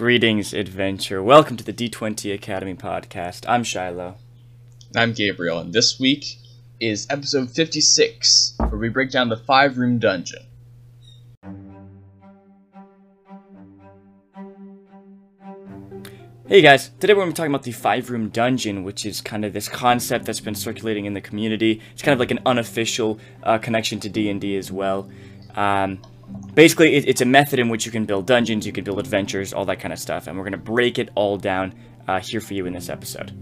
Greetings, adventure. Welcome to the D20 Academy podcast. I'm Shiloh. I'm Gabriel, and this week is episode 56, where we break down the five room dungeon. Hey guys, today we're going to be talking about the five room dungeon, which is kind of this concept that's been circulating in the community. It's kind of like an unofficial uh, connection to D&D as well. Um, basically, it, it's a method in which you can build dungeons, you can build adventures, all that kind of stuff, and we're going to break it all down uh, here for you in this episode.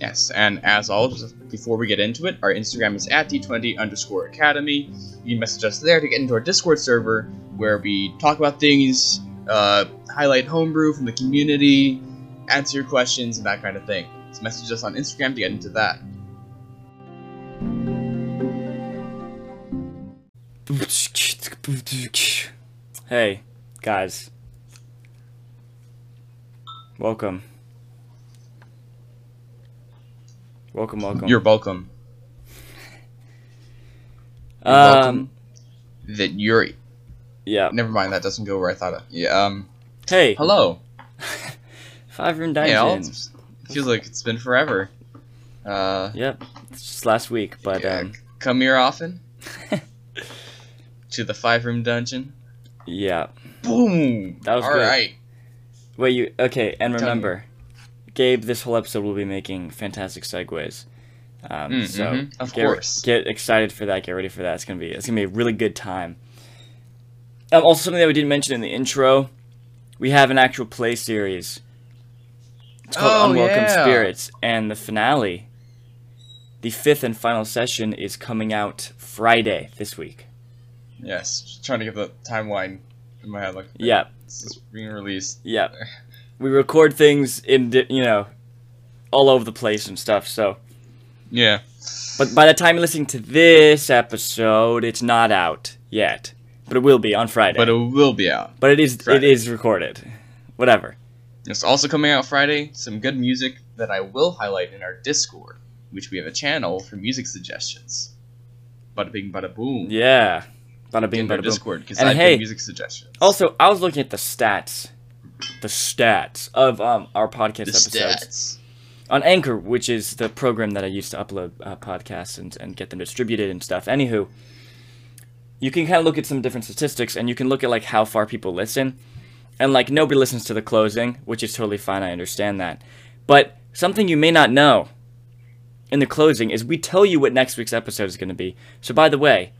Yes, and as always, before we get into it, our Instagram is at d20 underscore academy. You can message us there to get into our Discord server, where we talk about things, uh, highlight homebrew from the community, answer your questions, and that kind of thing. So message us on Instagram to get into that. Hey, guys. Welcome. Welcome, welcome. You're welcome. You're um, welcome. That you're. yeah. Never mind, that doesn't go where I thought it. Yeah, um. Hey, Hello. five room dungeon. Feels like it's been forever. Uh. Yep, it's just last week, but yeah, um, come here often to the five room dungeon. yeah. Boom. That was All good. right. Wait, you okay? And remember, Gabe, this whole episode will be making fantastic segues. Um, Mm, so mhm, of get, course. get excited for that. Get ready for that. It's gonna be it's gonna be a really good time. Um, also, something that we didn't mention in the intro, we have an actual play series. It's called Oh, Unwelcome yeah. Spirits, and the finale, the fifth and final session, is coming out Friday this week. Yes. Just trying to get the timeline in my head. Like, Yeah, This is being released. yeah. We record things in you know all over the place and stuff. So, Yeah. but by the time you're listening to this episode, it's not out yet, but it will be on Friday. But it will be out. But it is Friday. it is recorded. Whatever. It's also coming out Friday. Some good music that I will highlight in our Discord, which we have a channel for music suggestions. Bada bing, bada boom. Yeah. Bada bing, bada boom. Discord because I have hey- music suggestions. Also, I was looking at the stats, the stats of um our podcast the episodes stats. on Anchor, which is the program that I use to upload uh, podcasts and and get them distributed and stuff. Anywho, you can kind of look at some different statistics, and you can look at like how far people listen, and like nobody listens to the closing, which is totally fine. I understand that, but something you may not know in the closing is we tell you what next week's episode is going to be. So by the way,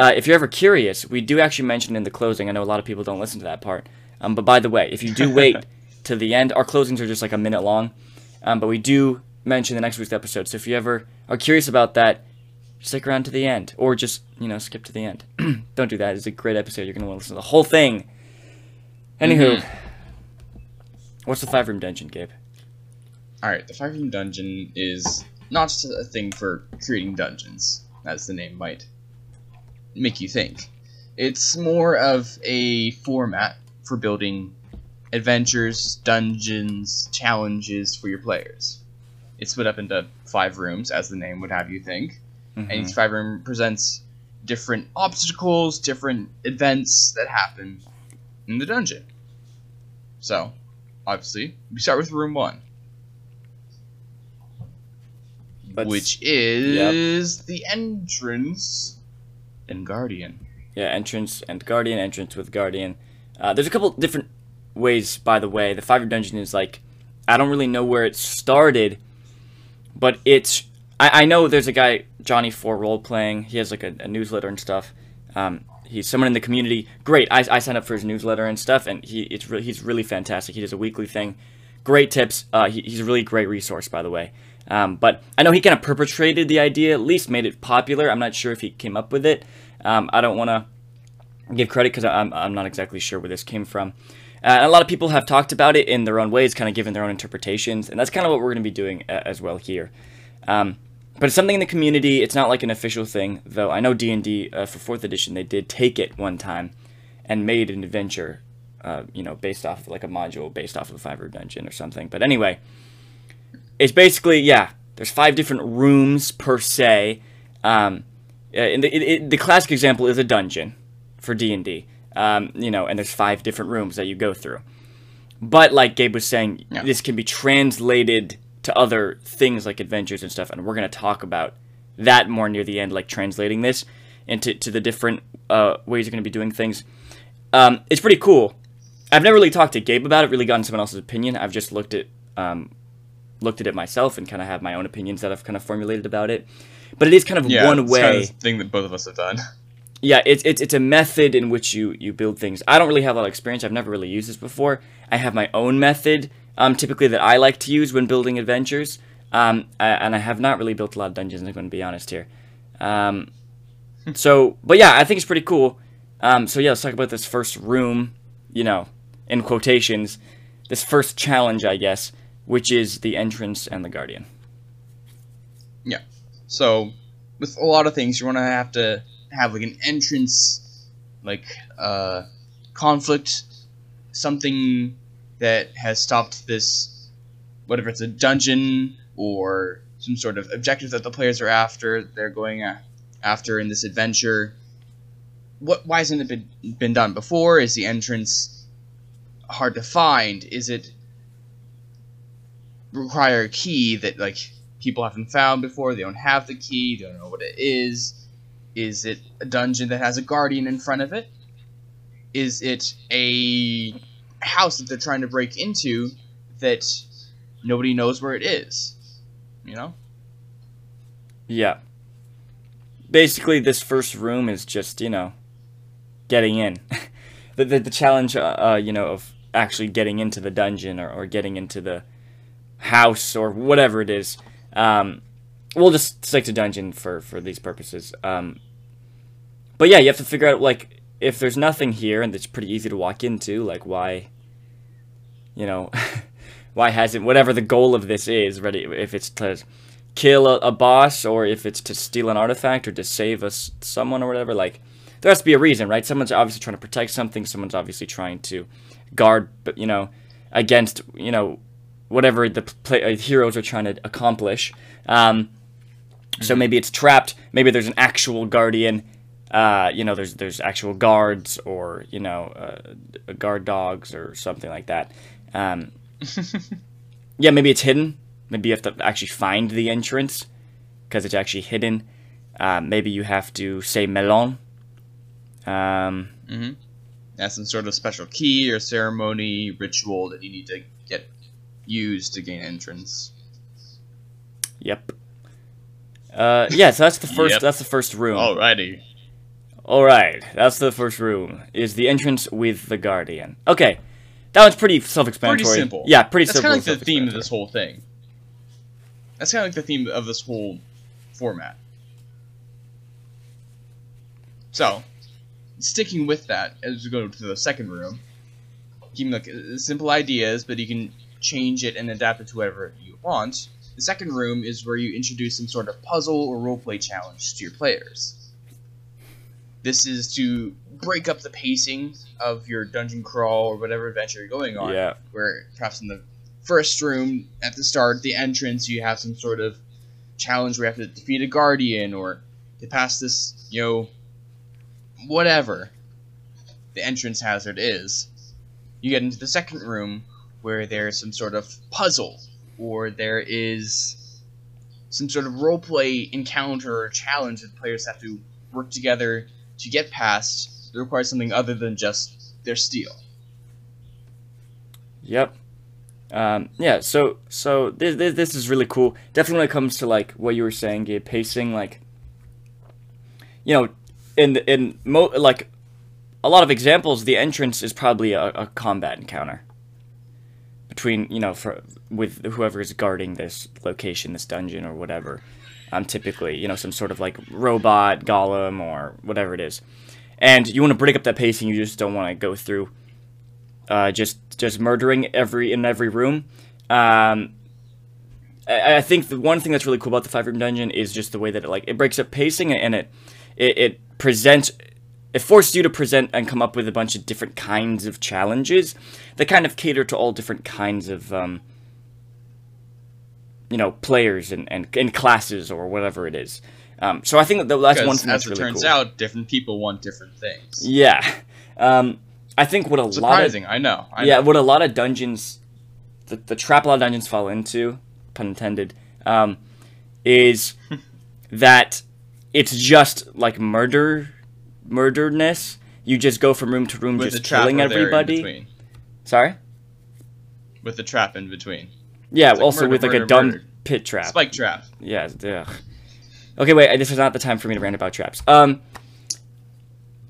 uh, if you're ever curious, we do actually mention in the closing. I know a lot of people don't listen to that part, um, but by the way, if you do wait to the end, our closings are just like a minute long, um, but we do mention the next week's episode. So if you ever are curious about that, stick around to the end, or just you know skip to the end. don't do that. It's a great episode. You're gonna want to listen to the whole thing. Anywho, Mhm. what's the five room dungeon, Gabe? Alright, the Five Room Dungeon is not just a thing for creating dungeons, as the name might make you think. It's more of a format for building adventures, dungeons, challenges for your players. It's split up into five rooms, as the name would have you think, and Mhm. each five room presents different obstacles, different events that happen in the dungeon. So, obviously, we start with room one. Let's- which is the entrance in Guardian. Yeah, entrance and guardian, entrance with guardian. Uh, there's a couple different ways, by the way. The five room dungeon is like, I don't really know where it started, but it's. I, I know there's a guy, Johnn Four role playing. He has like a, a newsletter and stuff. Um, he's someone in the community. Great. I, I signed up for his newsletter and stuff, and he it's really he's really fantastic. He does a weekly thing. Great tips. Uh, he, he's a really great resource, by the way. Um, but I know he kind of perpetrated the idea, at least made it popular. I'm not sure if he came up with it. Um, I don't want to give credit because I'm, I'm not exactly sure where this came from. Uh, a lot of people have talked about it in their own ways, kind of given their own interpretations, and that's kind of what we're going to be doing uh, as well here. Um, but it's something in the community. It's not like an official thing, though. I know D and D uh, for fourth edition they did take it one time and made an adventure, uh, you know, based off of like a module based off of a five room dungeon or something. But anyway, it's basically yeah. There's five different rooms per se. Um, uh, in the, it, it, the classic example is a dungeon for D and D. Um, you know, and there's five different rooms that you go through. but like Gabe was saying, Yeah. this can be translated to other things like adventures and stuff, and we're gonna talk about that more near the end, like translating this into to the different uh, ways you're gonna be doing things. Um, it's pretty cool. I've never really talked to Gabe about it, really gotten someone else's opinion. I've just looked at um, looked at it myself and kind of have my own opinions that I've kind of formulated about it. But it is kind of Yeah, one it's way. kind of thing that both of us have done. Yeah, it's, it's it's a method in which you you build things. I don't really have a lot of experience. I've never really used this before. I have my own method, um, typically that I like to use when building adventures. Um, I, and I have not really built a lot of dungeons. I'm going to be honest here. Um, so, but yeah, I think it's pretty cool. Um, so yeah, let's talk about this first room. You know, in quotations, this first challenge, I guess, which is the entrance and the guardian. So, with a lot of things, you're gonna have to have like an entrance, like uh, conflict, something that has stopped this, whatever it's a dungeon or some sort of objective that the players are after. They're going after in this adventure. What? Why hasn't it been been done before? Is the entrance hard to find? Is it require a key that like people haven't found before. They don't have the key. They don't know what it is. Is it a dungeon that has a guardian in front of it? Is it a house that they're trying to break into that nobody knows where it is? You know? Yeah. Basically, this first room is just, you know, getting in. the, the, the challenge, uh, uh, you know, of actually getting into the dungeon or, or getting into the house or whatever it is. Um, we'll just stick to dungeon for, for these purposes. Um, but yeah, you have to figure out, like, if there's nothing here and it's pretty easy to walk into, like, why, you know, why hasn't, whatever the goal of this is, ready, if it's to kill a, a boss or if it's to steal an artifact or to save us someone or whatever like there has to be a reason right someone's obviously trying to protect something someone's obviously trying to guard you know against you know whatever the play, uh, heroes are trying to accomplish um, so maybe it's trapped maybe there's an actual guardian uh, you know there's there's actual guards or you know uh, guard dogs or something like that um, yeah maybe it's hidden maybe you have to actually find the entrance because it's actually hidden. Uh, maybe you have to say melon. Um, Mm-hmm. That's some sort of special key or ceremony, ritual that you need to get used to gain entrance. yep. Uh, yeah, so that's the first. Yep. That's the first room. Alrighty. All right, that's the first room. Is the entrance with the guardian? Okay, that one's pretty self-explanatory. Pretty simple. Yeah, pretty That's simple. kind of like the theme of this whole thing. That's kind of like the theme of this whole format. So, sticking with that as we go to the second room, keeping like uh, simple ideas, but you can change it and adapt it to whatever you want. The second room is where you introduce some sort of puzzle or roleplay challenge to your players. This is to break up the pacing of your dungeon crawl or whatever adventure you're going on Yeah, where perhaps in the first room at the start, the entrance, you have some sort of challenge where you have to defeat a guardian or to pass this, you know, whatever the entrance hazard is. You get into the second room where there's some sort of puzzle or there is some sort of roleplay encounter or challenge that players have to work together to get past that requires something other than just their steel. Yep. Um, yeah. So so this, this this is really cool. Definitely when it comes to like what you were saying, Gabe, pacing. Like, you know, in in mo like a lot of examples, the entrance is probably a, a combat encounter between you know for with whoever is guarding this location, this dungeon or whatever. Um, typically, you know, some sort of like robot, golem, or whatever it is, and you want to break up that pacing. You just don't want to go through uh, just just murdering every in every room. Um, I, think the one thing that's really cool about the five room dungeon is just the way that it like it breaks up pacing and it it, it presents it forces you to present and come up with a bunch of different kinds of challenges that kind of cater to all different kinds of um, you know players and, and, and classes or whatever it is. Um, so I think that that's one Because thing as that's it really turns cool. out, different people want different things. Yeah. Um, I think what a lot of Surprising, I know. I yeah, know. what a lot of dungeons, the, the trap a lot of dungeons fall into, pun intended, um, is that it's just like murder, murderness. You just go from room to room, with just killing everybody. Sorry. With the trap in between. Yeah, like also murder, with like a murder, dumb murder. pit trap. Spike trap. Yeah. Ugh. Okay, wait. This is not the time for me to rant about traps. Um.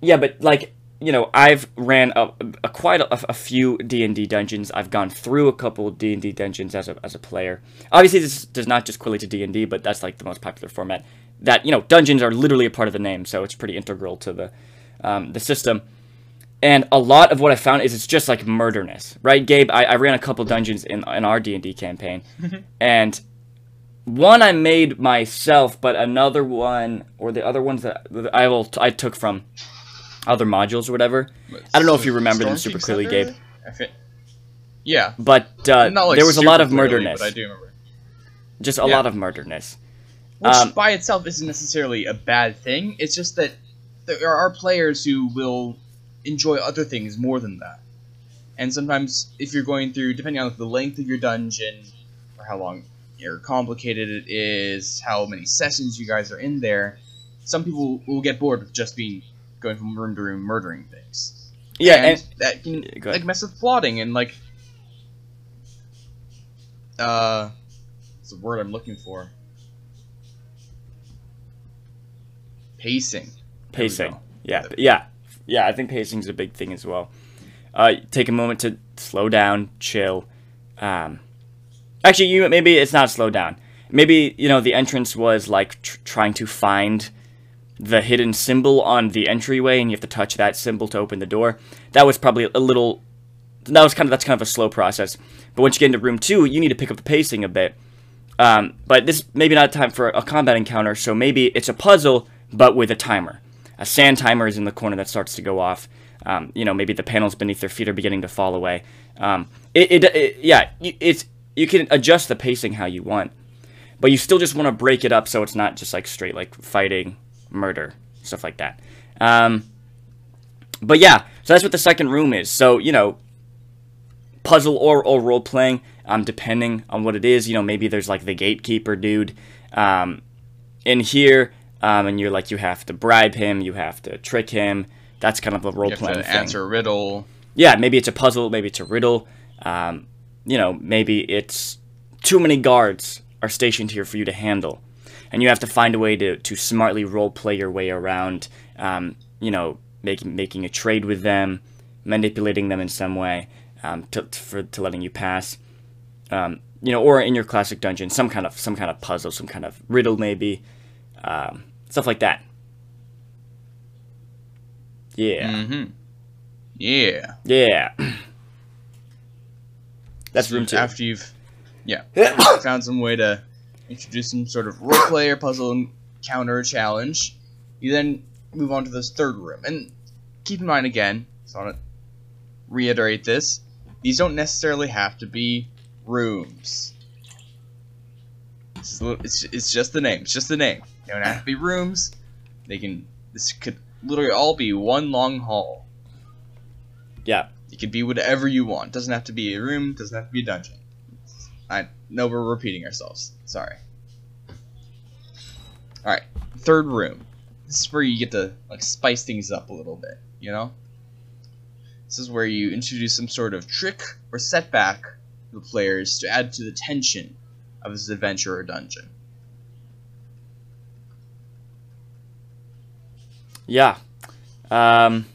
Yeah, but like you know, I've ran a, a quite a, a few D and D dungeons. I've gone through a couple D and D dungeons as a as a player. Obviously, this does not just correlate to D and D, but that's like the most popular format. That you know, dungeons are literally a part of the name, so it's pretty integral to the um, the system. And a lot of what I found is it's just like murderness, right, Gabe? I, I ran a couple dungeons in in our D and D campaign, and one I made myself, but another one or the other ones that I will I took from other modules or whatever. I don't know if you remember them super King clearly, Thunder? Gabe. I Yeah. But uh, Not like there was a lot super of clearly, murderness, But I do remember. just a Yeah. lot of murderness. Which Um, by itself isn't necessarily a bad thing. It's just that there are players who will enjoy other things more than that. And sometimes, if you're going through, depending on the length of your dungeon, or how long or complicated it is, how many sessions you guys are in there, some people will get bored with just being going from room to room murdering things. Yeah, and, and that can like mess with plotting and like uh it's the word I'm looking for? Pacing. Pacing. Yeah, yeah, yeah. I think pacing is a big thing as well. Uh, take a moment to slow down, chill. Um, actually, you maybe it's not slow down. Maybe you know the entrance was like tr- trying to find the hidden symbol on the entryway, and you have to touch that symbol to open the door. That was probably a little. That was kind of that's kind of a slow process. But once you get into room two, you need to pick up the pacing a bit. Um, but this maybe not a time for a combat encounter, so maybe it's a puzzle, but with a timer. A sand timer is in the corner that starts to go off. Um, you know, maybe the panels beneath their feet are beginning to fall away. Um, it, it, it, yeah, it's you can adjust the pacing how you want, but you still just want to break it up so it's not just like straight like fighting, murder, stuff like that. Um, but yeah, so that's what the second room is. So you know, puzzle or, or role playing, um, depending on what it is. You know, maybe there's like the gatekeeper dude um, in here, um, and you're like you have to bribe him, you have to trick him. That's kind of a role playing to thing. answer a riddle. Yeah, maybe it's a puzzle, maybe it's a riddle. Um, you know, maybe it's too many guards are stationed here for you to handle, and you have to find a way to, to smartly role play your way around. Um, you know, making making a trade with them, manipulating them in some way um, to, for to letting you pass. Um, you know, or in your classic dungeon, some kind of some kind of puzzle, some kind of riddle, maybe um, stuff like that. Yeah, Mm-hmm. Yeah. yeah. That's room two. After you've yeah found some way to introduce some sort of role player puzzle encounter challenge, you then move on to this third room. And keep in mind again, so I want to reiterate this: these don't necessarily have to be rooms. It's, little- it's, it's just the name. It's just the name. They don't have to be rooms. They can. This could literally all be one long hall. Yeah. It could be whatever you want. Doesn't have to be a room. Doesn't have to be a dungeon. I know we're repeating ourselves. Sorry. All right, third room. This is where you get to like spice things up a little bit. You know. This is where you introduce some sort of trick or setback to the players to add to the tension of this adventure or dungeon. Yeah. Um,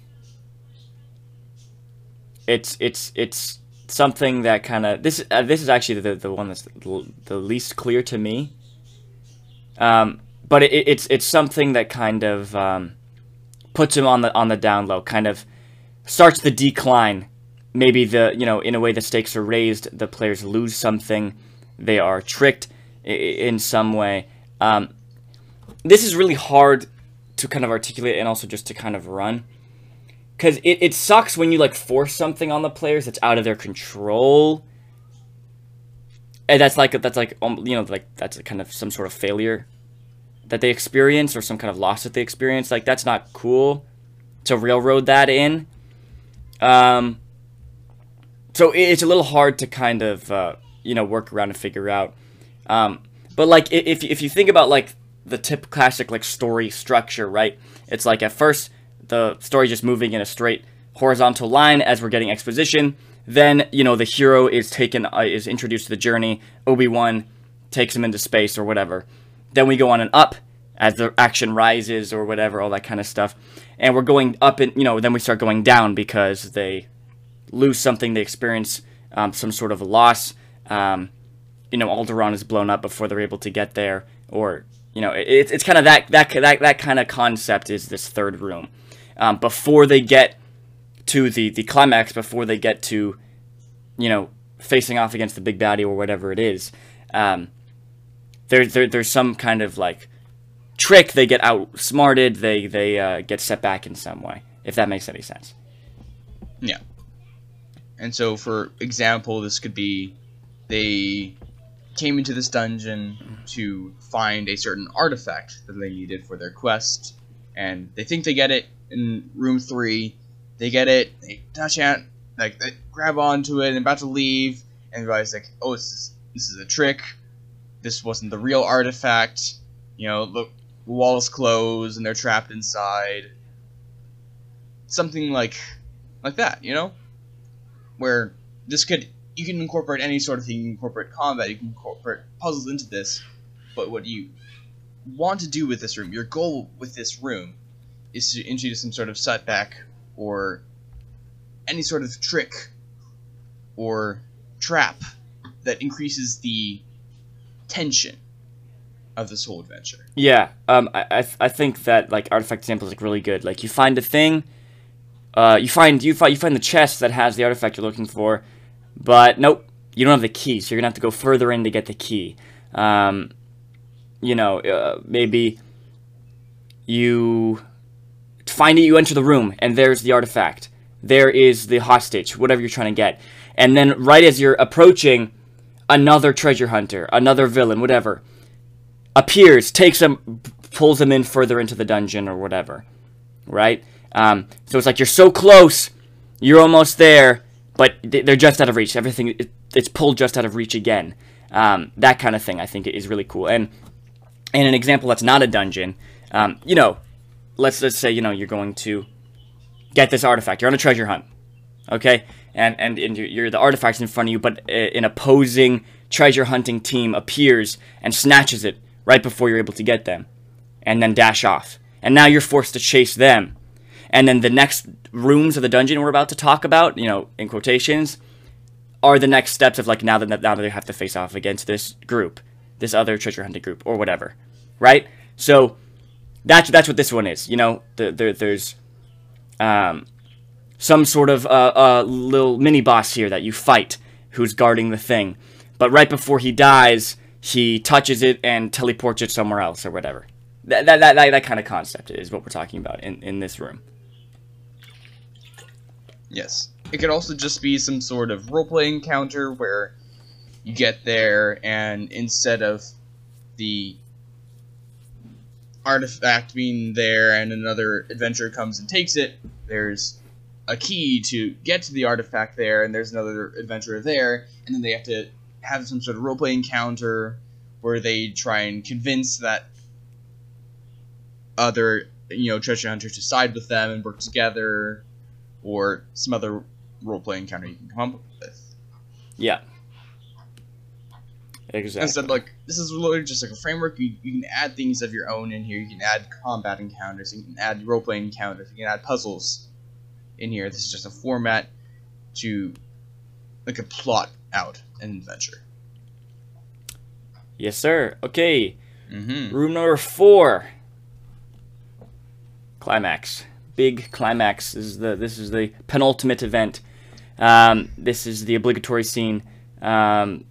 it's it's it's something that kind of this uh, this is actually the the one that's the, least clear to me. Um, but it, it's it's something that kind of um, puts him on the on the down low, kind of starts the decline. Maybe the you know in a way the stakes are raised, the players lose something, they are tricked in some way. Um, this is really hard to kind of articulate and also just to kind of run because it, it sucks when you like force something on the players that's out of their control and that's like that's like um, you know like that's a kind of some sort of failure that they experience or some kind of loss that they experience like that's not cool to railroad that in Um, so it- it's a little hard to kind of uh, you know work around and figure out. Um, but like if if you think about like the tip classic like story structure, right? It's like at first the story just moving in a straight horizontal line as we're getting exposition. Then you know the hero is taken uh, is introduced to the journey. Obi Wan takes him into space or whatever. Then we go on and up as the action rises or whatever, all that kind of stuff. And we're going up and you know then we start going down because they lose something, they experience um, some sort of a loss. Um, you know, Alderaan is blown up before they're able to get there, or you know, it, it's it's kind of that that that that kind of concept is this third room. Um, before they get to the the climax, before they get to, you know, facing off against the big baddie or whatever it is, um, there, there there's some kind of like trick. They get outsmarted. They they uh, get set back in some way. If that makes any sense. Yeah. And so, for example, this could be they came into this dungeon to find a certain artifact that they needed for their quest, and they think they get it in room three. They get it, they touch it, like they grab onto it, and about to leave, and everybody's like, oh, this is this is a trick. This wasn't the real artifact. You know, look, the walls close, and they're trapped inside. Something like like that, you know? Where this could you can incorporate any sort of thing, you can incorporate combat, you can incorporate puzzles into this, but what you want to do with this room, your goal with this room, is to introduce some sort of setback or any sort of trick or trap that increases the tension of this whole adventure. Yeah, um, I, I, th- I think that like artifact example is like really good. Like you find a thing, uh, you find you find you find the chest that has the artifact you're looking for, but nope, you don't have the key, so you're gonna have to go further in to get the key. Um, you know, uh, maybe you find it, you enter the room, and there's the artifact. There is the hostage, whatever you're trying to get, and then right as you're approaching, another treasure hunter, another villain, whatever appears, takes him, pulls him in further into the dungeon or whatever, right? Um, so it's like you're so close, you're almost there, but they're just out of reach. Everything it's pulled just out of reach again. Um, that kind of thing I think is really cool. And and an example that's not a dungeon, um, you know, let's let's say you know you're going to get this artifact. You're on a treasure hunt, okay? And and, and you're, you're the artifact's in front of you, but uh, an opposing treasure hunting team appears and snatches it right before you're able to get them, and then dash off. And now you're forced to chase them. And then the next rooms of the dungeon we're about to talk about, you know, in quotations, are the next steps of like now that now that they have to face off against this group, this other treasure hunting group or whatever, right? So that's that's what this one is. You know, the, the, there's um, some sort of uh, uh, little mini boss here that you fight who's guarding the thing, but right before he dies, he touches it and teleports it somewhere else or whatever. That that that, that, that kind of concept is what we're talking about in, in this room. Yes. It could also just be some sort of roleplay encounter where you get there and instead of the artifact being there and another adventurer comes and takes it, there's a key to get to the artifact there and there's another adventurer there and then they have to have some sort of roleplay encounter where they try and convince that other you know treasure hunter to side with them and work together or some other roleplay encounter you can come up with. Yeah. Exactly. Instead, like this is literally just like a framework. You, you can add things of your own in here. You can add combat encounters. You can add roleplay encounters. You can add puzzles in here. This is just a format to like a plot out an adventure. Yes, sir. Okay. Mm-hmm. Room number four. Climax. Big climax. This is the this is the penultimate event. Um, this is the obligatory scene. Um,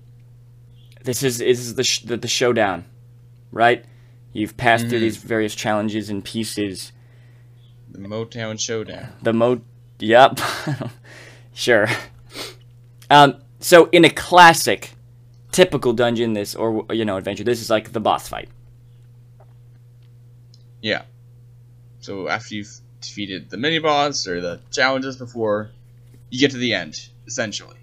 this is is the, sh- the the showdown, right? You've passed through Mhm. these various challenges and pieces. The Motown Showdown. The mo. Yep. sure. Um, so in a classic, typical dungeon, this or you know adventure, this is like the boss fight. Yeah. So after you've defeated the mini boss or the challenges before, you get to the end essentially.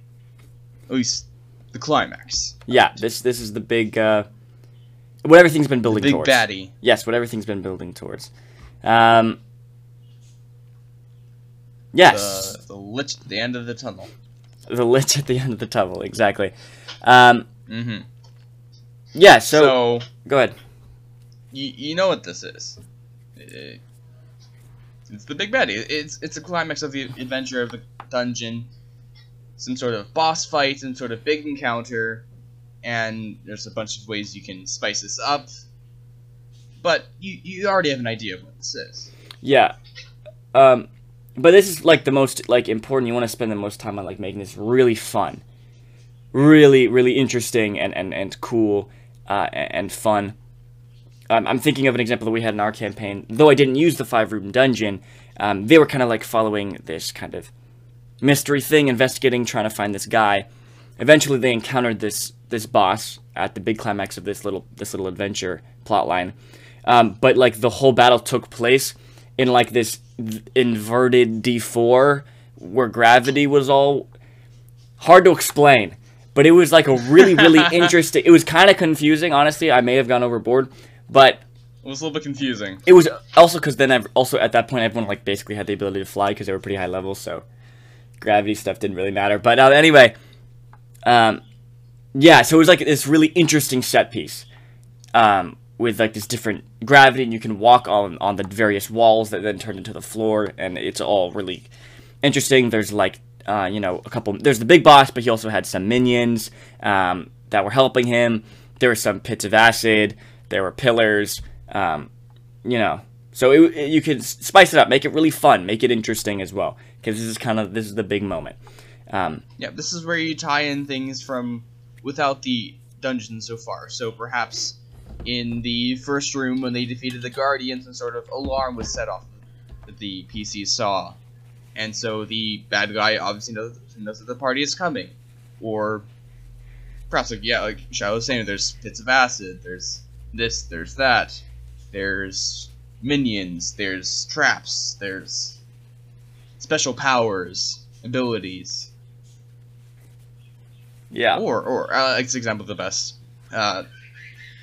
At least the climax. Yeah, this this is the big uh, what everything's been building Big towards. baddie. Yes, what everything's been building towards. Um, yes, The, the lich at the end of the tunnel. the, lich at the end of the tunnel. Exactly. Um, Mm-hmm. yeah. So, So, go ahead. you, you know what this is. It- it's the big baddie. It's it's a climax of the adventure of the dungeon. Some sort of boss fight, some sort of big encounter, and there's a bunch of ways you can spice this up. But you you already have an idea of what this is. Yeah. Um, but this is like the most like important. You want to spend the most time on like making this really fun, really really interesting and and and cool, uh, and fun. Um, I'm thinking of an example that we had in our campaign. Though I didn't use the five room dungeon, um, they were kind of like following this kind of mystery thing, investigating, trying to find this guy. Eventually, they encountered this this boss at the big climax of this little this little adventure plotline. Um, but like the whole battle took place in like this inverted D4 where gravity was all hard to explain. But it was like a really really interesting. It was kind of confusing, honestly. I may have gone overboard, but It was a little bit confusing. it was also because then I've also at that point everyone like basically had the ability to fly because they were pretty high levels, so gravity stuff didn't really matter. But uh, anyway, um, yeah, so it was like this really interesting set piece um, with like this different gravity, and you can walk on on the various walls that then turn into the floor, and it's all really interesting. There's like uh, you know a couple. There's the big boss, but he also had some minions um, that were helping him. There were some pits of acid. There were pillars. Um, you know, so it, it- you could spice it up, make it really fun, make it interesting as well, because this is kind of this is the big moment. Um, Yeah, this is where you tie in things from without the dungeon so far. So perhaps in the first room when they defeated the guardians, and sort of alarm was set off that the PC saw, and so the bad guy obviously knows, knows that the party is coming, or perhaps like yeah, like Shiloh was saying, there's pits of acid, there's this, there's that, there's minions, there's traps, there's special powers, abilities. yeah, Or, or uh, example the best. Uh,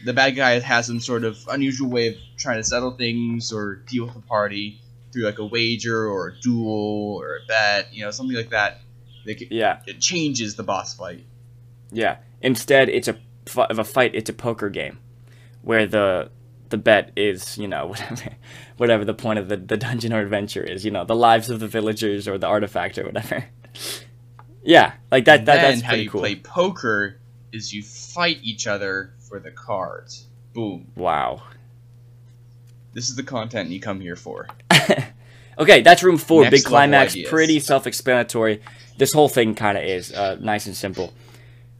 the bad guy has some sort of unusual way of trying to settle things or deal with the party through like a wager or a duel or a bet, you know, something like that. They c- yeah, It changes the boss fight. yeah. Instead, it's a of a fight. It's a poker game, where the the bet is you know whatever whatever the point of the, the dungeon or adventure is. You know the lives of the villagers or the artifact or whatever. yeah, like that. that then that's how you cool. play poker is you fight each other for the cards. Boom. Wow. This is the content you come here for. okay, that's room four. Next Big climax, ideas. pretty self-explanatory. This whole thing kind of is uh, nice and simple.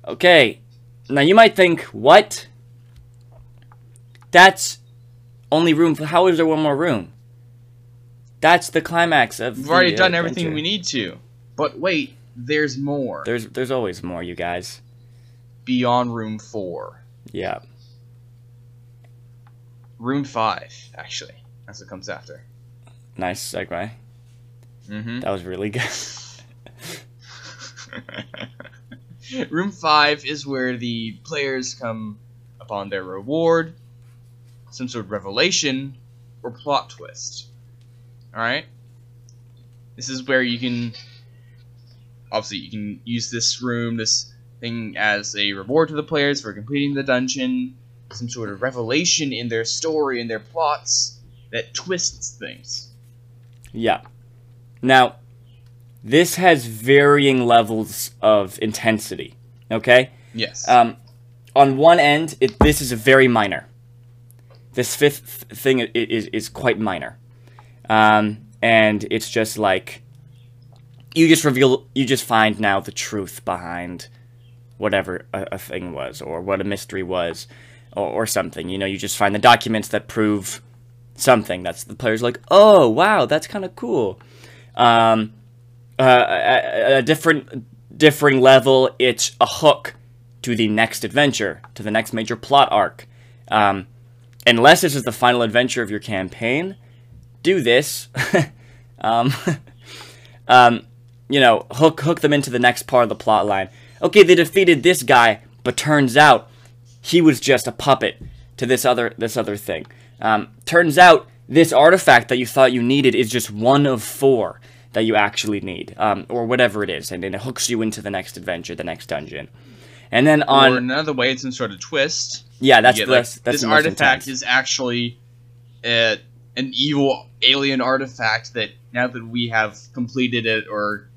Okay, now you might think, what? That's only room. For, how is there one more room? That's the climax of. We've already done everything we need to. But wait, there's more. There's there's always more, you guys. Beyond room four. Yeah. Room five, actually. That's what comes after. Nice segue. Mm-hmm. That was really good. Room 5 is where the players come upon their reward, some sort of revelation, or plot twist. Alright? This is where you can. Obviously, you can use this room, this thing, as a reward to the players for completing the dungeon, some sort of revelation in their story and their plots that twists things. Yeah. Now, this has varying levels of intensity. Okay? Yes. Um, on one end, it, this is a very minor. This fifth thing is, is quite minor. Um, and it's just like, you just reveal, you just find now the truth behind whatever a, a thing was, or what a mystery was, or, or something. You know, you just find the documents that prove something. That's the player's like, oh, wow, that's kind of cool. Um, uh, a, a different differing level, it's a hook to the next adventure, to the next major plot arc. Um, unless this is the final adventure of your campaign, do this. um, um, you know, hook hook them into the next part of the plot line. Okay, they defeated this guy, but turns out he was just a puppet to this other this other thing. Um, turns out this artifact that you thought you needed is just one of four that you actually need, um, or whatever it is, and then it hooks you into the next adventure, the next dungeon. And then on or another way, it's some sort of twist. Yeah, that's get, that's, like, that's this artifact intense. is actually uh, an evil alien artifact that now that we have completed it or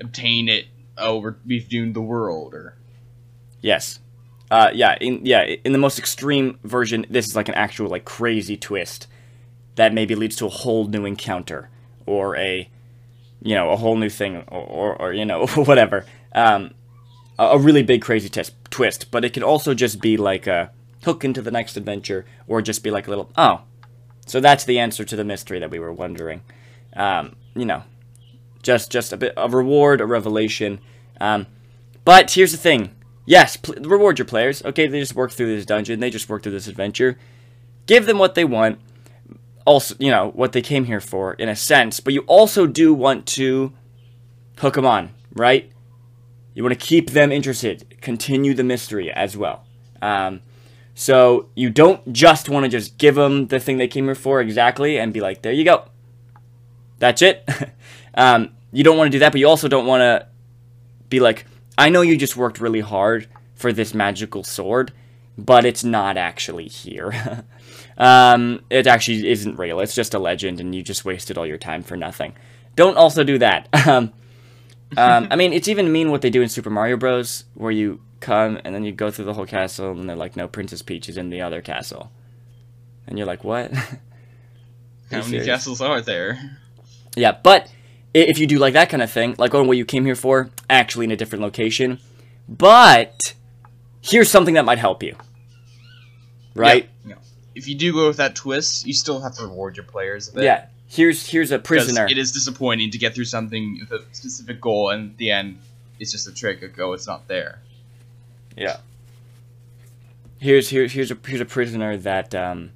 obtained it, oh, we're, we've doomed the world. Or Yes. Uh, yeah, in yeah, in the most extreme version, this is like an actual like crazy twist that maybe leads to a whole new encounter or a you know a whole new thing or or, or you know whatever. Um, a, a really big crazy tis- twist, but it could also just be like a hook into the next adventure or just be like a little oh, so that's the answer to the mystery that we were wondering. Um, you know, just just a bit a reward, a revelation. Um, but here's the thing. Yes, pl- reward your players. Okay, they just worked through this dungeon. They just worked through this adventure. Give them what they want. Also, you know, what they came here for, in a sense. But you also do want to hook them on, right? You want to keep them interested. Continue the mystery as well. Um, so you don't just want to just give them the thing they came here for exactly and be like, there you go. That's it. um, you don't want to do that, but you also don't want to be like, I know you just worked really hard for this magical sword, but it's not actually here. um, it actually isn't real. It's just a legend, and you just wasted all your time for nothing. Don't also do that. um, um, I mean, it's even mean what they do in Super Mario Bros., where you come and then you go through the whole castle, and they're like, no, Princess Peach is in the other castle. And you're like, what? How many serious? castles are there? Yeah, but if you do like that kind of thing, like oh, what you came here for, actually in a different location, but here's something that might help you, right? Yeah, yeah. If you do go with that twist, you still have to reward your players a bit. Yeah. Here's here's a prisoner. It is disappointing to get through something with a specific goal, and at the end, it's just a trick. Like, oh, it's not there. Yeah. Here's here's here's a here's a prisoner that um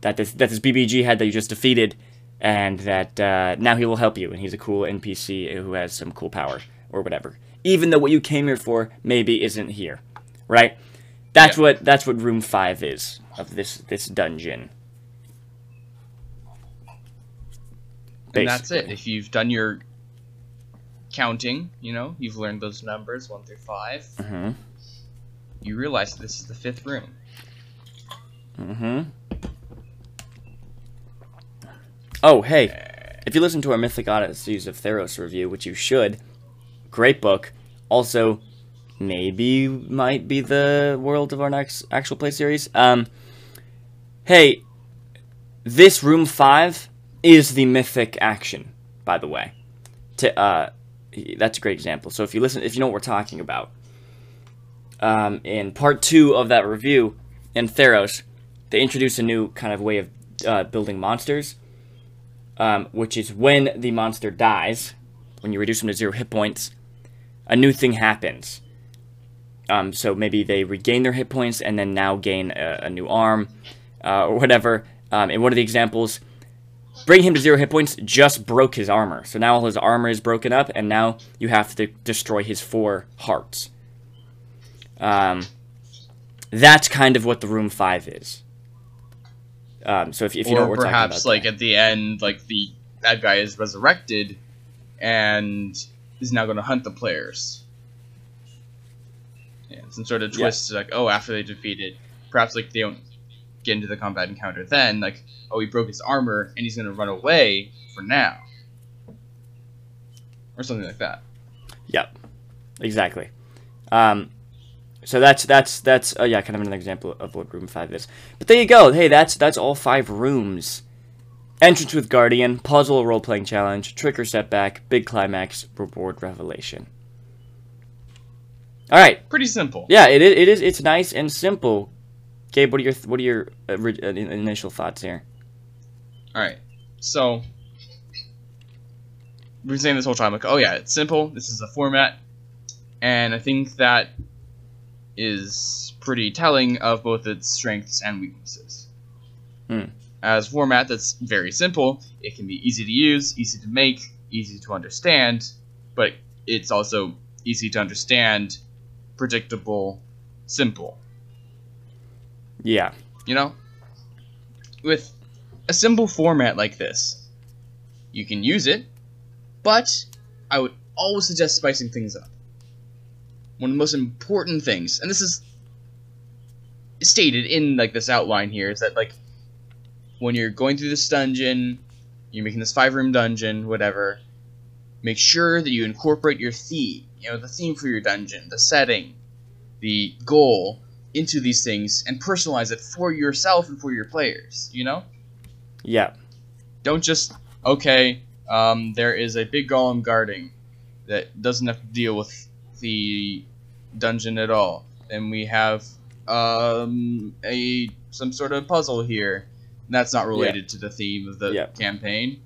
that this that this BBG had that you just defeated, and that uh, now he will help you, and he's a cool NPC who has some cool power or whatever. Even though what you came here for maybe isn't here, right? That's Yeah. what that's what room five is of this this dungeon. And that's it. If you've done your counting, you know, you've learned those numbers one through five. Mm-hmm. You realize this is the fifth room. Mm-hmm. Oh, hey. If you listen to our Mythic Odysseys of Theros review, which you should, great book. Also, maybe might be the world of our next actual play series. Um, hey, this room five is the mythic action, by the way. To, uh, that's a great example. So if you listen, if you know what we're talking about, um, in part two of that review in Theros, they introduce a new kind of way of uh, building monsters, um, which is when the monster dies, when you reduce them to zero hit points, a new thing happens. Um, so maybe they regain their hit points and then now gain a, a new arm uh, or whatever. Um, in one of the examples, bring him to zero hit points just broke his armor. So now all his armor is broken up, and now you have to destroy his four hearts. Um, that's kind of what the room five is. Um, so if, if you know or what we're perhaps like at the end, like the bad guy is resurrected and is now going to hunt the players. Yeah, some sort of Yeah. twist, like oh, after they defeated, perhaps like they don't get into the combat encounter. Then like oh, he broke his armor and he's going to run away for now, or something like that. Yep, exactly. Um, so that's that's that's uh, yeah, kind of another example of what room five is. But there you go. Hey, that's that's all five rooms. Entrance with Guardian, puzzle role playing challenge, trick or setback, big climax, reward revelation. All right, Pretty simple. yeah, it is. It is. It's nice and simple. Gabe, what are your what are your uh, initial thoughts here? All right, so we've been saying this whole time, like, oh yeah, it's simple. This is a format, and I think that is pretty telling of both its strengths and weaknesses. Hmm. As format that's very simple, it can be easy to use, easy to make, easy to understand, but it's also easy to understand, predictable, simple. Yeah. You know? With a simple format like this, you can use it, but I would always suggest spicing things up. One of the most important things, and this is stated in like this outline here, is that like when you're going through this dungeon, you're making this five room dungeon, whatever, make sure that you incorporate your theme, you know, the theme for your dungeon, the setting, the goal into these things and personalize it for yourself and for your players, you know? Yeah. Don't just okay, um, there is a big golem guarding that doesn't have to deal with the dungeon at all. And we have um, a some sort of puzzle here. That's not related to the theme of the Yeah. campaign.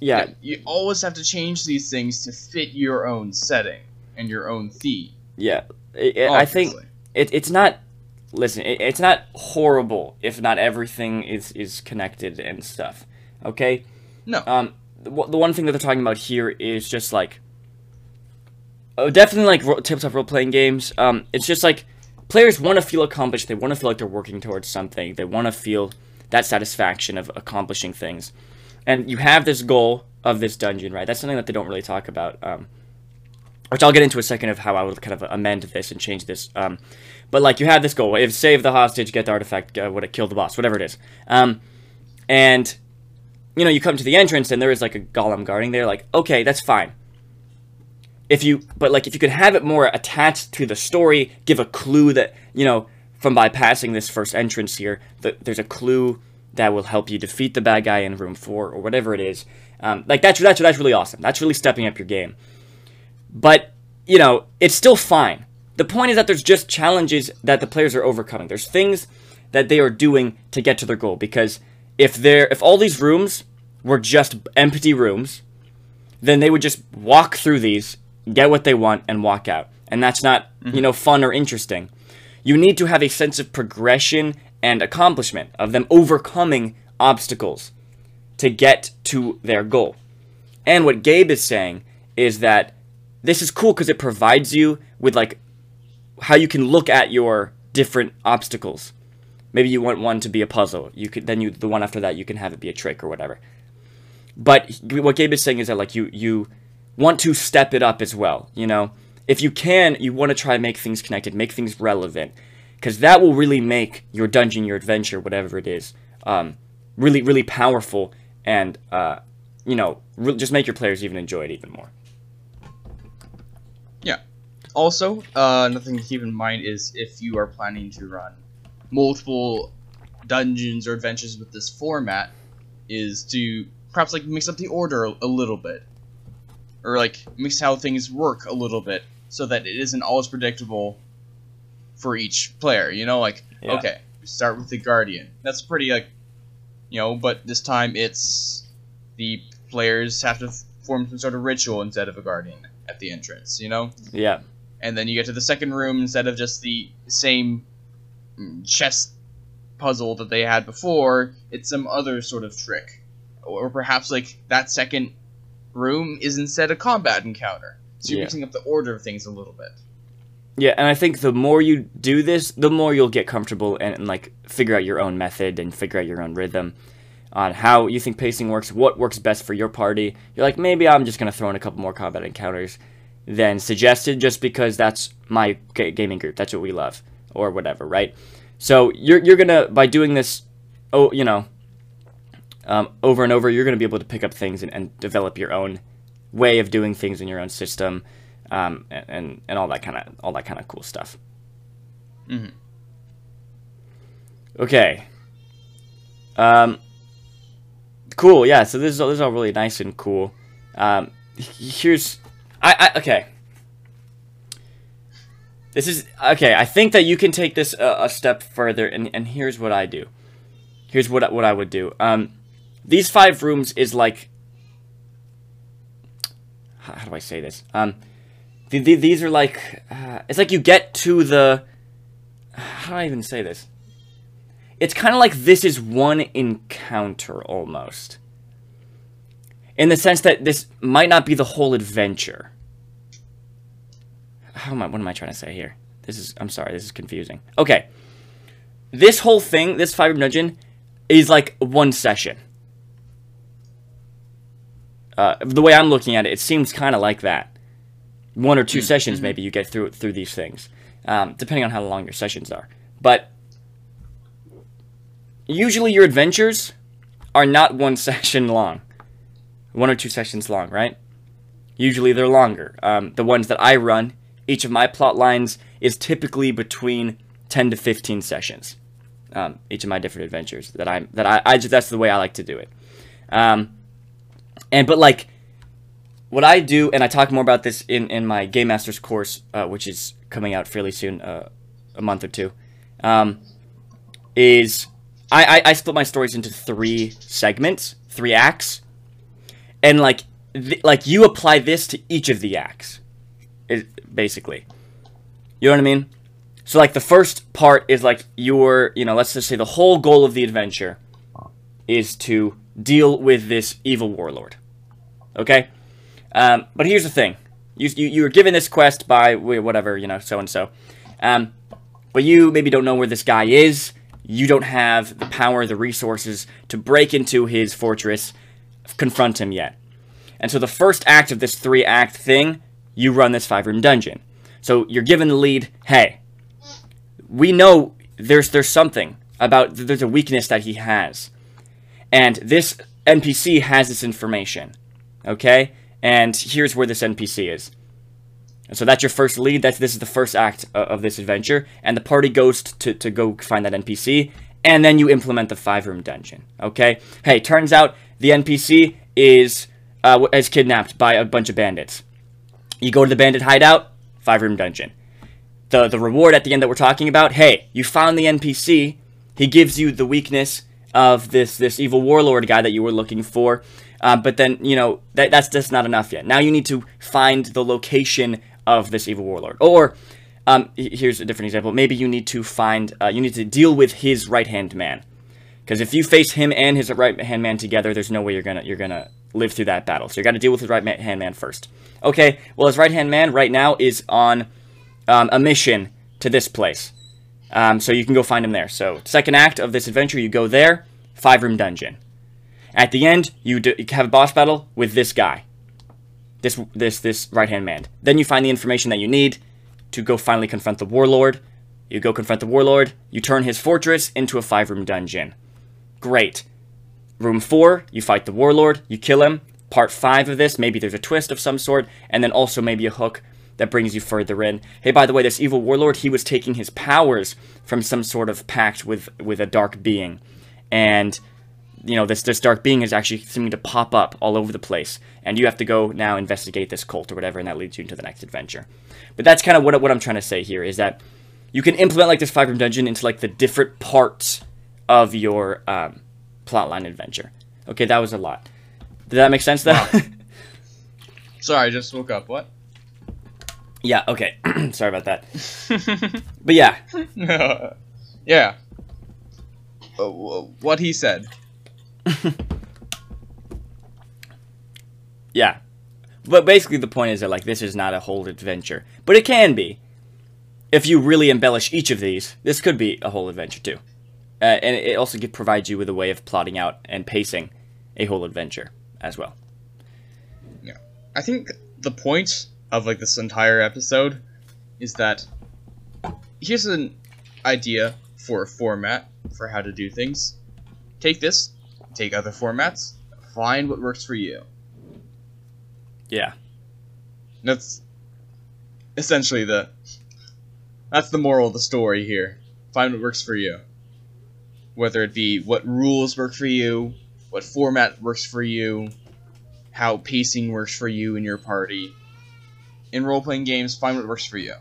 Yeah. You always have to change these things to fit your own setting and your own theme. Yeah. It- I think it, it's not listen it, it's not horrible if not everything is is connected and stuff okay? No. um the, one- the one thing that they're talking about here is just like oh definitely like ro- tabletop role-playing games. Um it's just like players want to feel accomplished. They want to feel like they're working towards something. They want to feel that satisfaction of accomplishing things. And you have this goal of this dungeon right? That's something that they don't really talk about um which I'll get into a second of how I would kind of amend this and change this. Um, but like you have this goal: if save the hostage, get the artifact, uh, it kill the boss, whatever it is. Um, and you know you come to the entrance and there is like a golem guarding there. Like okay, that's fine. If you but like if you could have it more attached to the story, give a clue that you know from bypassing this first entrance here, that there's a clue that will help you defeat the bad guy in room four or whatever it is. Um, like that's that's that's really awesome. That's really stepping up your game but you know it's still fine. The point is that there's just challenges that the players are overcoming. There's things that they are doing to get to their goal because if they're if all these rooms were just empty rooms then they would just walk through these get what they want and walk out. And that's not mm-hmm. you know fun or interesting. You need to have a sense of progression and accomplishment of them overcoming obstacles to get to their goal. And what gabe is saying is that this is cool because it provides you with like how you can look at your different obstacles. Maybe you want one to be a puzzle. You could then you the one after that you can have it be a trick or whatever. But what Gabe is saying is that like you you want to step it up as well. You know, if you can, you want to try make things connected, make things relevant, because that will really make your dungeon, your adventure, whatever it is, um, really really powerful and uh, you know re- just make your players even enjoy it even more. Also, uh, another thing to keep in mind is if you are planning to run multiple dungeons or adventures with this format, is to perhaps like mix up the order a, a little bit, or like mix how things work a little bit, so that it isn't always predictable for each player. You know, like Yeah. okay, start with the guardian. That's pretty like, you know, but this time it's the players have to form some sort of ritual instead of a guardian at the entrance. You know Yeah. And then you get to the second room instead of just the same chess puzzle that they had before it's some other sort of trick or perhaps like that second room is instead a combat encounter so you're Yeah. mixing up the order of things a little bit Yeah, and I think the more you do this, the more you'll get comfortable and, and like figure out your own method and figure out your own rhythm on how you think pacing works, what works best for your party. You're like, maybe I'm just gonna throw in a couple more combat encounters than suggested, just because that's my ga- gaming group. That's what we love, or whatever, right? So you're you're gonna by doing this, oh, you know, um, over and over, you're gonna be able to pick up things and, and develop your own way of doing things in your own system um, and, and all that kind of all that kind of cool stuff. Mhm. Okay. Um. Cool. Yeah. So this is all, this is all really nice and cool. Um. Here's, I, I okay. This is okay. I think that you can take this a, a step further, and and here's what I do. Here's what what I would do. Um, these five rooms is like. How, how do I say this? Um, the, the, these are like uh, it's like you get to the how do I even say this? It's kind of like this is one encounter almost. In the sense that this might not be the whole adventure. How am I? What am I trying to say here? This is. I'm sorry. This is confusing. Okay. This whole thing, this five room dungeon, is like one session. Uh, the way I'm looking at it, it seems kind of like that. One or 2 sessions, maybe you get through through these things, um, depending on how long your sessions are. But usually, your adventures are not one session long, one or two sessions long, right? Usually, they're longer. Um, the ones that I run, each of my plot lines is typically between 10 to 15 sessions. Um, each of my different adventures that I'm that I, I just that's the way I like to do it. Um, and but like what I do, and I talk more about this in in my Game Masters course, uh, which is coming out fairly soon, uh, a month or two, um, is I, I I split my stories into three segments, three acts, and like th- like you apply this to each of the acts, it, basically. You know what I mean? So like the first part is like your, you know, let's just say the whole goal of the adventure is to deal with this evil warlord. Okay? Um, but here's the thing. You, you, you were given this quest by whatever, you know, so and so. But you maybe don't know where this guy is. You don't have the power, the resources to break into his fortress, confront him yet. And so the first act of this three act thing, you run this five room dungeon. So you're given the lead, hey, we know there's there's something about there's a weakness that he has, and this NPC has this information. Okay, and here's where this NPC is. so that's your first lead. That's this is the first act of this adventure, and the party goes to to go find that NPC, and then you implement the five room dungeon. Okay. Hey, turns out the NPC is uh, is kidnapped by a bunch of bandits. You go to the bandit hideout, five room dungeon the the reward at the end that we're talking about. Hey, you found the NPC. He gives you the weakness of this this evil warlord guy that you were looking for. Uh, but then you know that that's just not enough yet. Now you need to find the location of this evil warlord. Or um, here's a different example. Maybe you need to find uh, you need to deal with his right hand man. Because if you face him and his right hand man together, there's no way you're gonna you're gonna live through that battle. So you got to deal with his right hand man first. Okay. Well, his right hand man right now is on um, a mission to this place. Um, so you can go find him there. So second act of this adventure, you go there, five room dungeon. At the end, you, do, you have a boss battle with this guy, this this this right hand man. Then you find the information that you need to go finally confront the warlord. You go confront the warlord. You turn his fortress into a five room dungeon. Great. Room four, you fight the warlord. You kill him. Part five of this, maybe there's a twist of some sort, and then also maybe a hook that brings you further in. Hey, by the way, this evil warlord, he was taking his powers from some sort of pact with with a dark being. And you know, this this dark being is actually seeming to pop up all over the place. And you have to go now investigate this cult or whatever, and that leads you into the next adventure. But that's kind of what, what I'm trying to say here is that you can implement like this five room dungeon into like the different parts of your um, plotline adventure. Okay, that was a lot. Did that make sense though? Wow. Sorry, I just woke up. What? Yeah, okay. Sorry about that. but yeah. yeah. Uh, what he said. yeah. But basically the point is that like this is not a whole adventure. But it can be. If you really embellish each of these, this could be a whole adventure too. Uh, and it also provides you with a way of plotting out and pacing a whole adventure as well. Yeah. I think the point of like this entire episode is that here's an idea for a format for how to do things. Take this, take other formats, find what works for you. Yeah. That's essentially the that's the moral of the story here. Find what works for you. Whether it be what rules work for you, what format works for you, how pacing works for you and your party, in role playing games, find what works for you.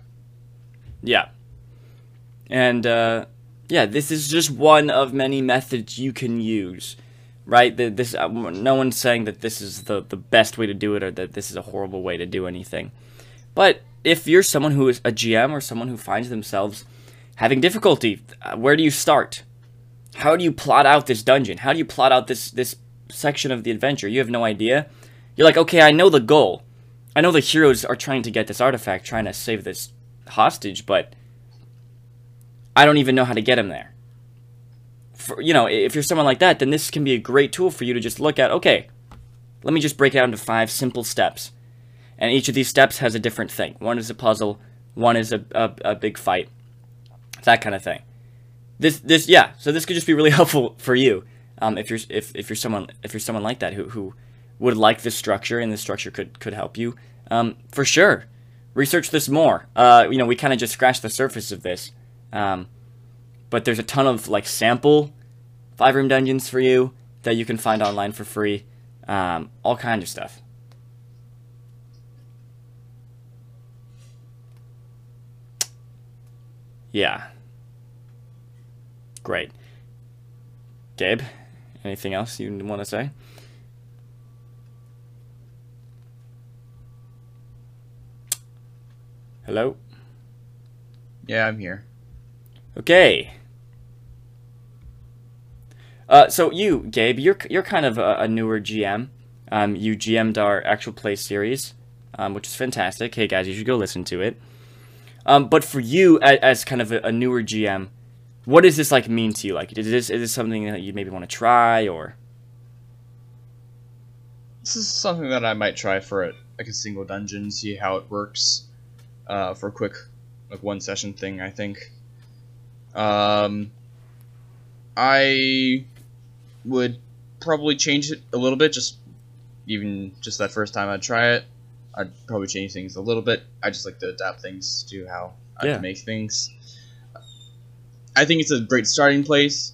Yeah. And uh, yeah, this is just one of many methods you can use, right? This uh, no one's saying that this is the the best way to do it or that this is a horrible way to do anything. But if you're someone who is a GM or someone who finds themselves having difficulty, uh, where do you start? How do you plot out this dungeon? How do you plot out this this section of the adventure? You have no idea. You're like, okay, I know the goal. I know the heroes are trying to get this artifact, trying to save this hostage, but I don't even know how to get him there. For, you know, if you're someone like that, then this can be a great tool for you to just look at, okay, let me just break it down into five simple steps. And each of these steps has a different thing. One is a puzzle, one is a, a, a big fight, that kind of thing. This, this, yeah, so this could just be really helpful for you. Um, if you're if, if you're someone if you're someone like that who, who would like this structure and this structure could could help you um, for sure research this more uh, you know we kind of just scratched the surface of this um, but there's a ton of like sample five room dungeons for you that you can find online for free um, all kind of stuff. Yeah. Great. Gabe anything else you want to say? Hello? Yeah, I'm here. Okay. Uh, so you, Gabe, you're you're kind of a, a newer GM. Um, you GM'd our actual play series, um, which is fantastic. Hey guys, you should go listen to it. Um, but for you, as, as kind of a, a newer GM, what does this like mean to you? Like, is this is this something that you maybe want to try or? This is something that I might try for a, like a single dungeon, see how it works. Uh, for a quick, like one session thing, I think. Um, I would probably change it a little bit, just even just that first time I'd try it. I'd probably change things a little bit. I just like to adapt things to how I Yeah. can make things. I think it's a great starting place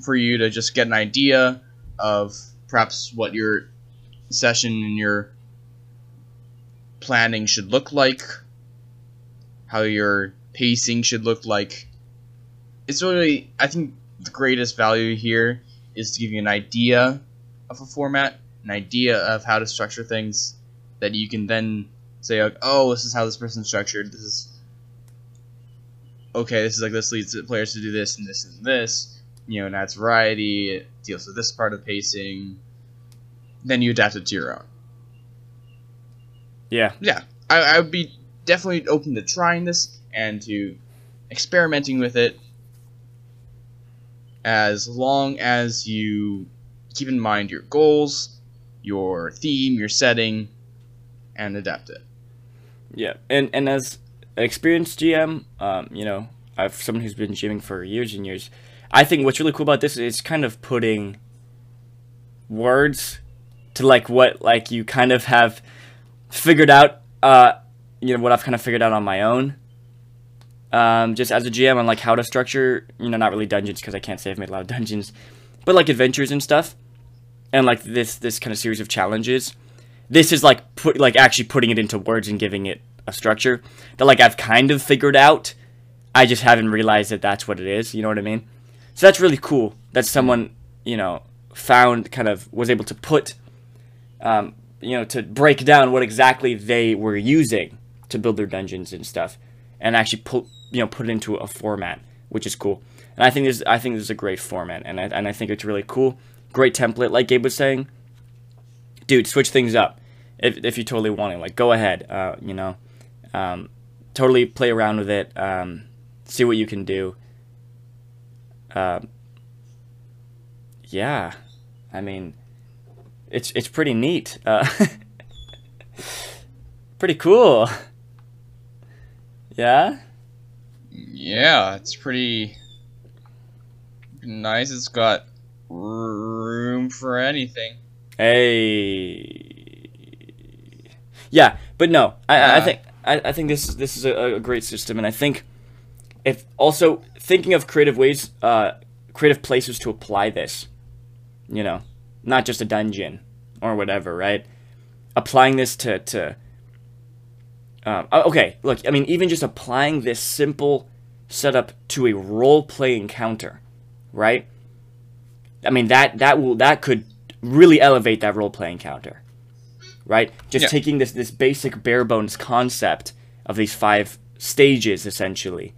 for you to just get an idea of perhaps what your session and your planning should look like, how your pacing should look like. It's really, I think, the greatest value here is to give you an idea of a format, an idea of how to structure things that you can then say, like, oh, this is how this person's structured. This is okay. This is like this leads the players to do this and this and this. You know, and adds variety. It deals with this part of pacing. Then you adapt it to your own. Yeah, Yeah, I, I would be definitely open to trying this and to experimenting with it as long as you keep in mind your goals, your theme, your setting, and adapt it. yeah, and and as an experienced GM, um, you know, I've someone who's been GMing for years and years. I think what's really cool about this is kind of putting words to like what like you kind of have figured out. Uh, you know what I've kind of figured out on my own. Um, just as a GM on like how to structure, you know, not really dungeons because I can't say I've made a lot of dungeons, but like adventures and stuff, and like this this kind of series of challenges. This is like put like actually putting it into words and giving it a structure that like I've kind of figured out. I just haven't realized that that's what it is. You know what I mean? So that's really cool. That someone you know found kind of was able to put, um, you know, to break down what exactly they were using to build their dungeons and stuff, and actually put you know put it into a format, which is cool. And I think this I think this is a great format, and I, and I think it's really cool. Great template, like Gabe was saying. Dude, switch things up if if you totally want it. Like, go ahead. Uh, you know, um, totally play around with it. Um, see what you can do. Um, yeah, I mean, it's it's pretty neat. Uh, pretty cool. Yeah. Yeah, it's pretty nice. It's got room for anything. Hey. Yeah, but no, I, I I Uh. think I, I think this is this is a, a great system, and I think if also thinking of creative ways, uh, creative places to apply this, you know, not just a dungeon or whatever, right? Applying this to to. Um, okay, look, I mean, even just applying this simple setup to a role play encounter, right? I mean that that will that could really elevate that role play encounter, right? Just Yeah. taking this this basic bare bones concept of these five stages essentially,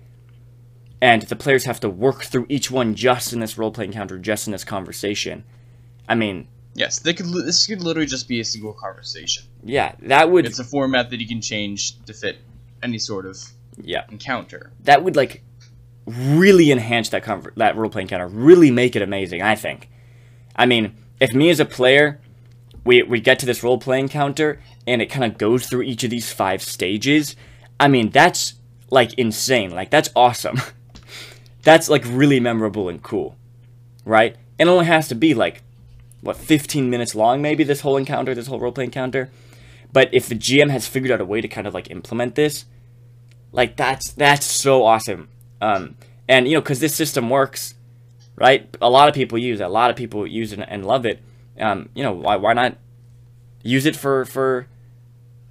and the players have to work through each one just in this role play encounter, just in this conversation. I mean, Yes, they could. This could literally just be a single conversation. Yeah, that would It's a format that you can change to fit any sort of yeah encounter. that would like really enhance that conver- that role playing counter, really make it amazing. I think. I mean, if me as a player, we we get to this role playing counter and it kind of goes through each of these five stages. I mean, that's like insane. Like that's awesome. that's like really memorable and cool, right? And it only has to be like what 15 minutes long, maybe this whole encounter, this whole role playing encounter. But if the GM has figured out a way to kind of like implement this, like that's that's so awesome. Um, and you know, because this system works, right? A lot of people use it. A lot of people use it and love it. Um, you know, why why not use it for for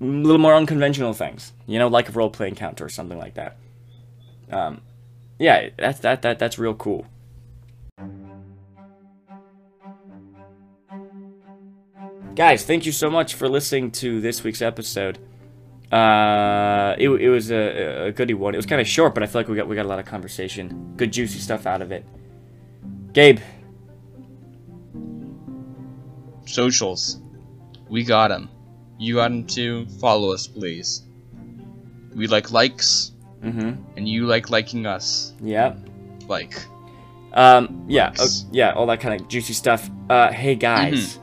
a little more unconventional things? You know, like a role playing counter or something like that. Um, yeah, that's that that that's real cool. Guys, thank you so much for listening to this week's episode. Uh, it, it was a, a goody one. It was kind of short, but I feel like we got we got a lot of conversation, good juicy stuff out of it. Gabe, Socials, we got them. You got them too. Follow us, please. We like likes, mm-hmm, and you like liking us. yeah, Like, um, yeah, uh, yeah, all that kind of juicy stuff. Uh, hey guys,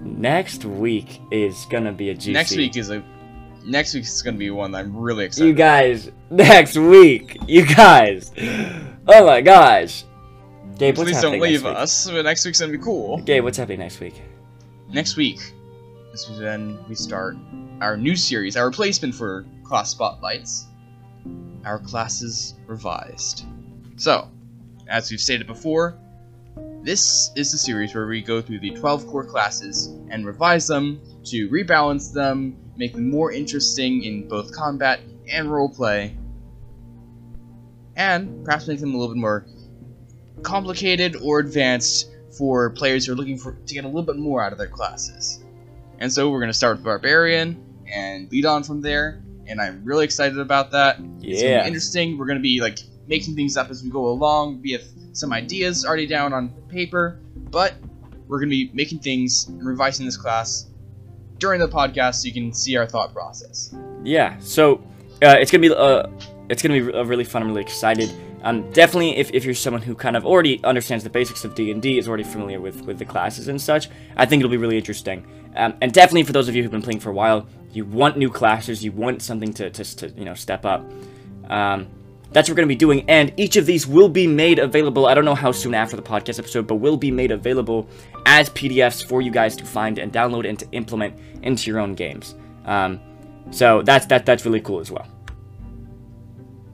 next week is gonna be a juicy. next week is a. Next week is gonna be one that I'm really excited. you guys, next week, you guys, oh my gosh, Gabe, what's Please don't leave week? us. But next week's gonna be cool. Gabe, what's happening next week? Next week, this is when we start our new series, our replacement for class spotlights. Our classes revised. So, as we've stated before, this is the series where we go through the 12 core classes and revise them to rebalance them, make them more interesting in both combat and roleplay, and perhaps make them a little bit more complicated or advanced for players who are looking for to get a little bit more out of their classes. And so we're going to start with Barbarian and lead on from there, and I'm really excited about that. It's gonna Yeah. be interesting. We're gonna be like making things up as we go along. We have some ideas already down on paper, but we're gonna be making things and revising this class during the podcast so you can see our thought process. Yeah, so uh, it's gonna be uh, it's gonna be uh, really fun. I'm really excited. Um, definitely, if, if you're someone who kind of already understands the basics of D and D, is already familiar with with the classes and such, I think it'll be really interesting. Um, and definitely for those of you who've been playing for a while, you want new classes, you want something to to, to you know step up. Um, that's what we're going to be doing, and each of these will be made available. I don't know how soon after the podcast episode, but will be made available as PDFs for you guys to find and download and to implement into your own games. Um, so that's that that's really cool as well.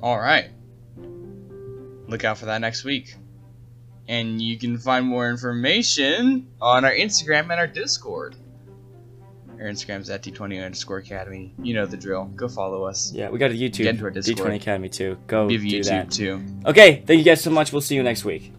All right. Look out for that next week. And you can find more information on our Instagram and our Discord. Our Instagram's at D20 underscore Academy. You know the drill. Go follow us. Yeah, we got a YouTube Get into our Discord. D20 Academy too. Go We have do YouTube that. too. Okay, thank you guys so much. We'll see you next week.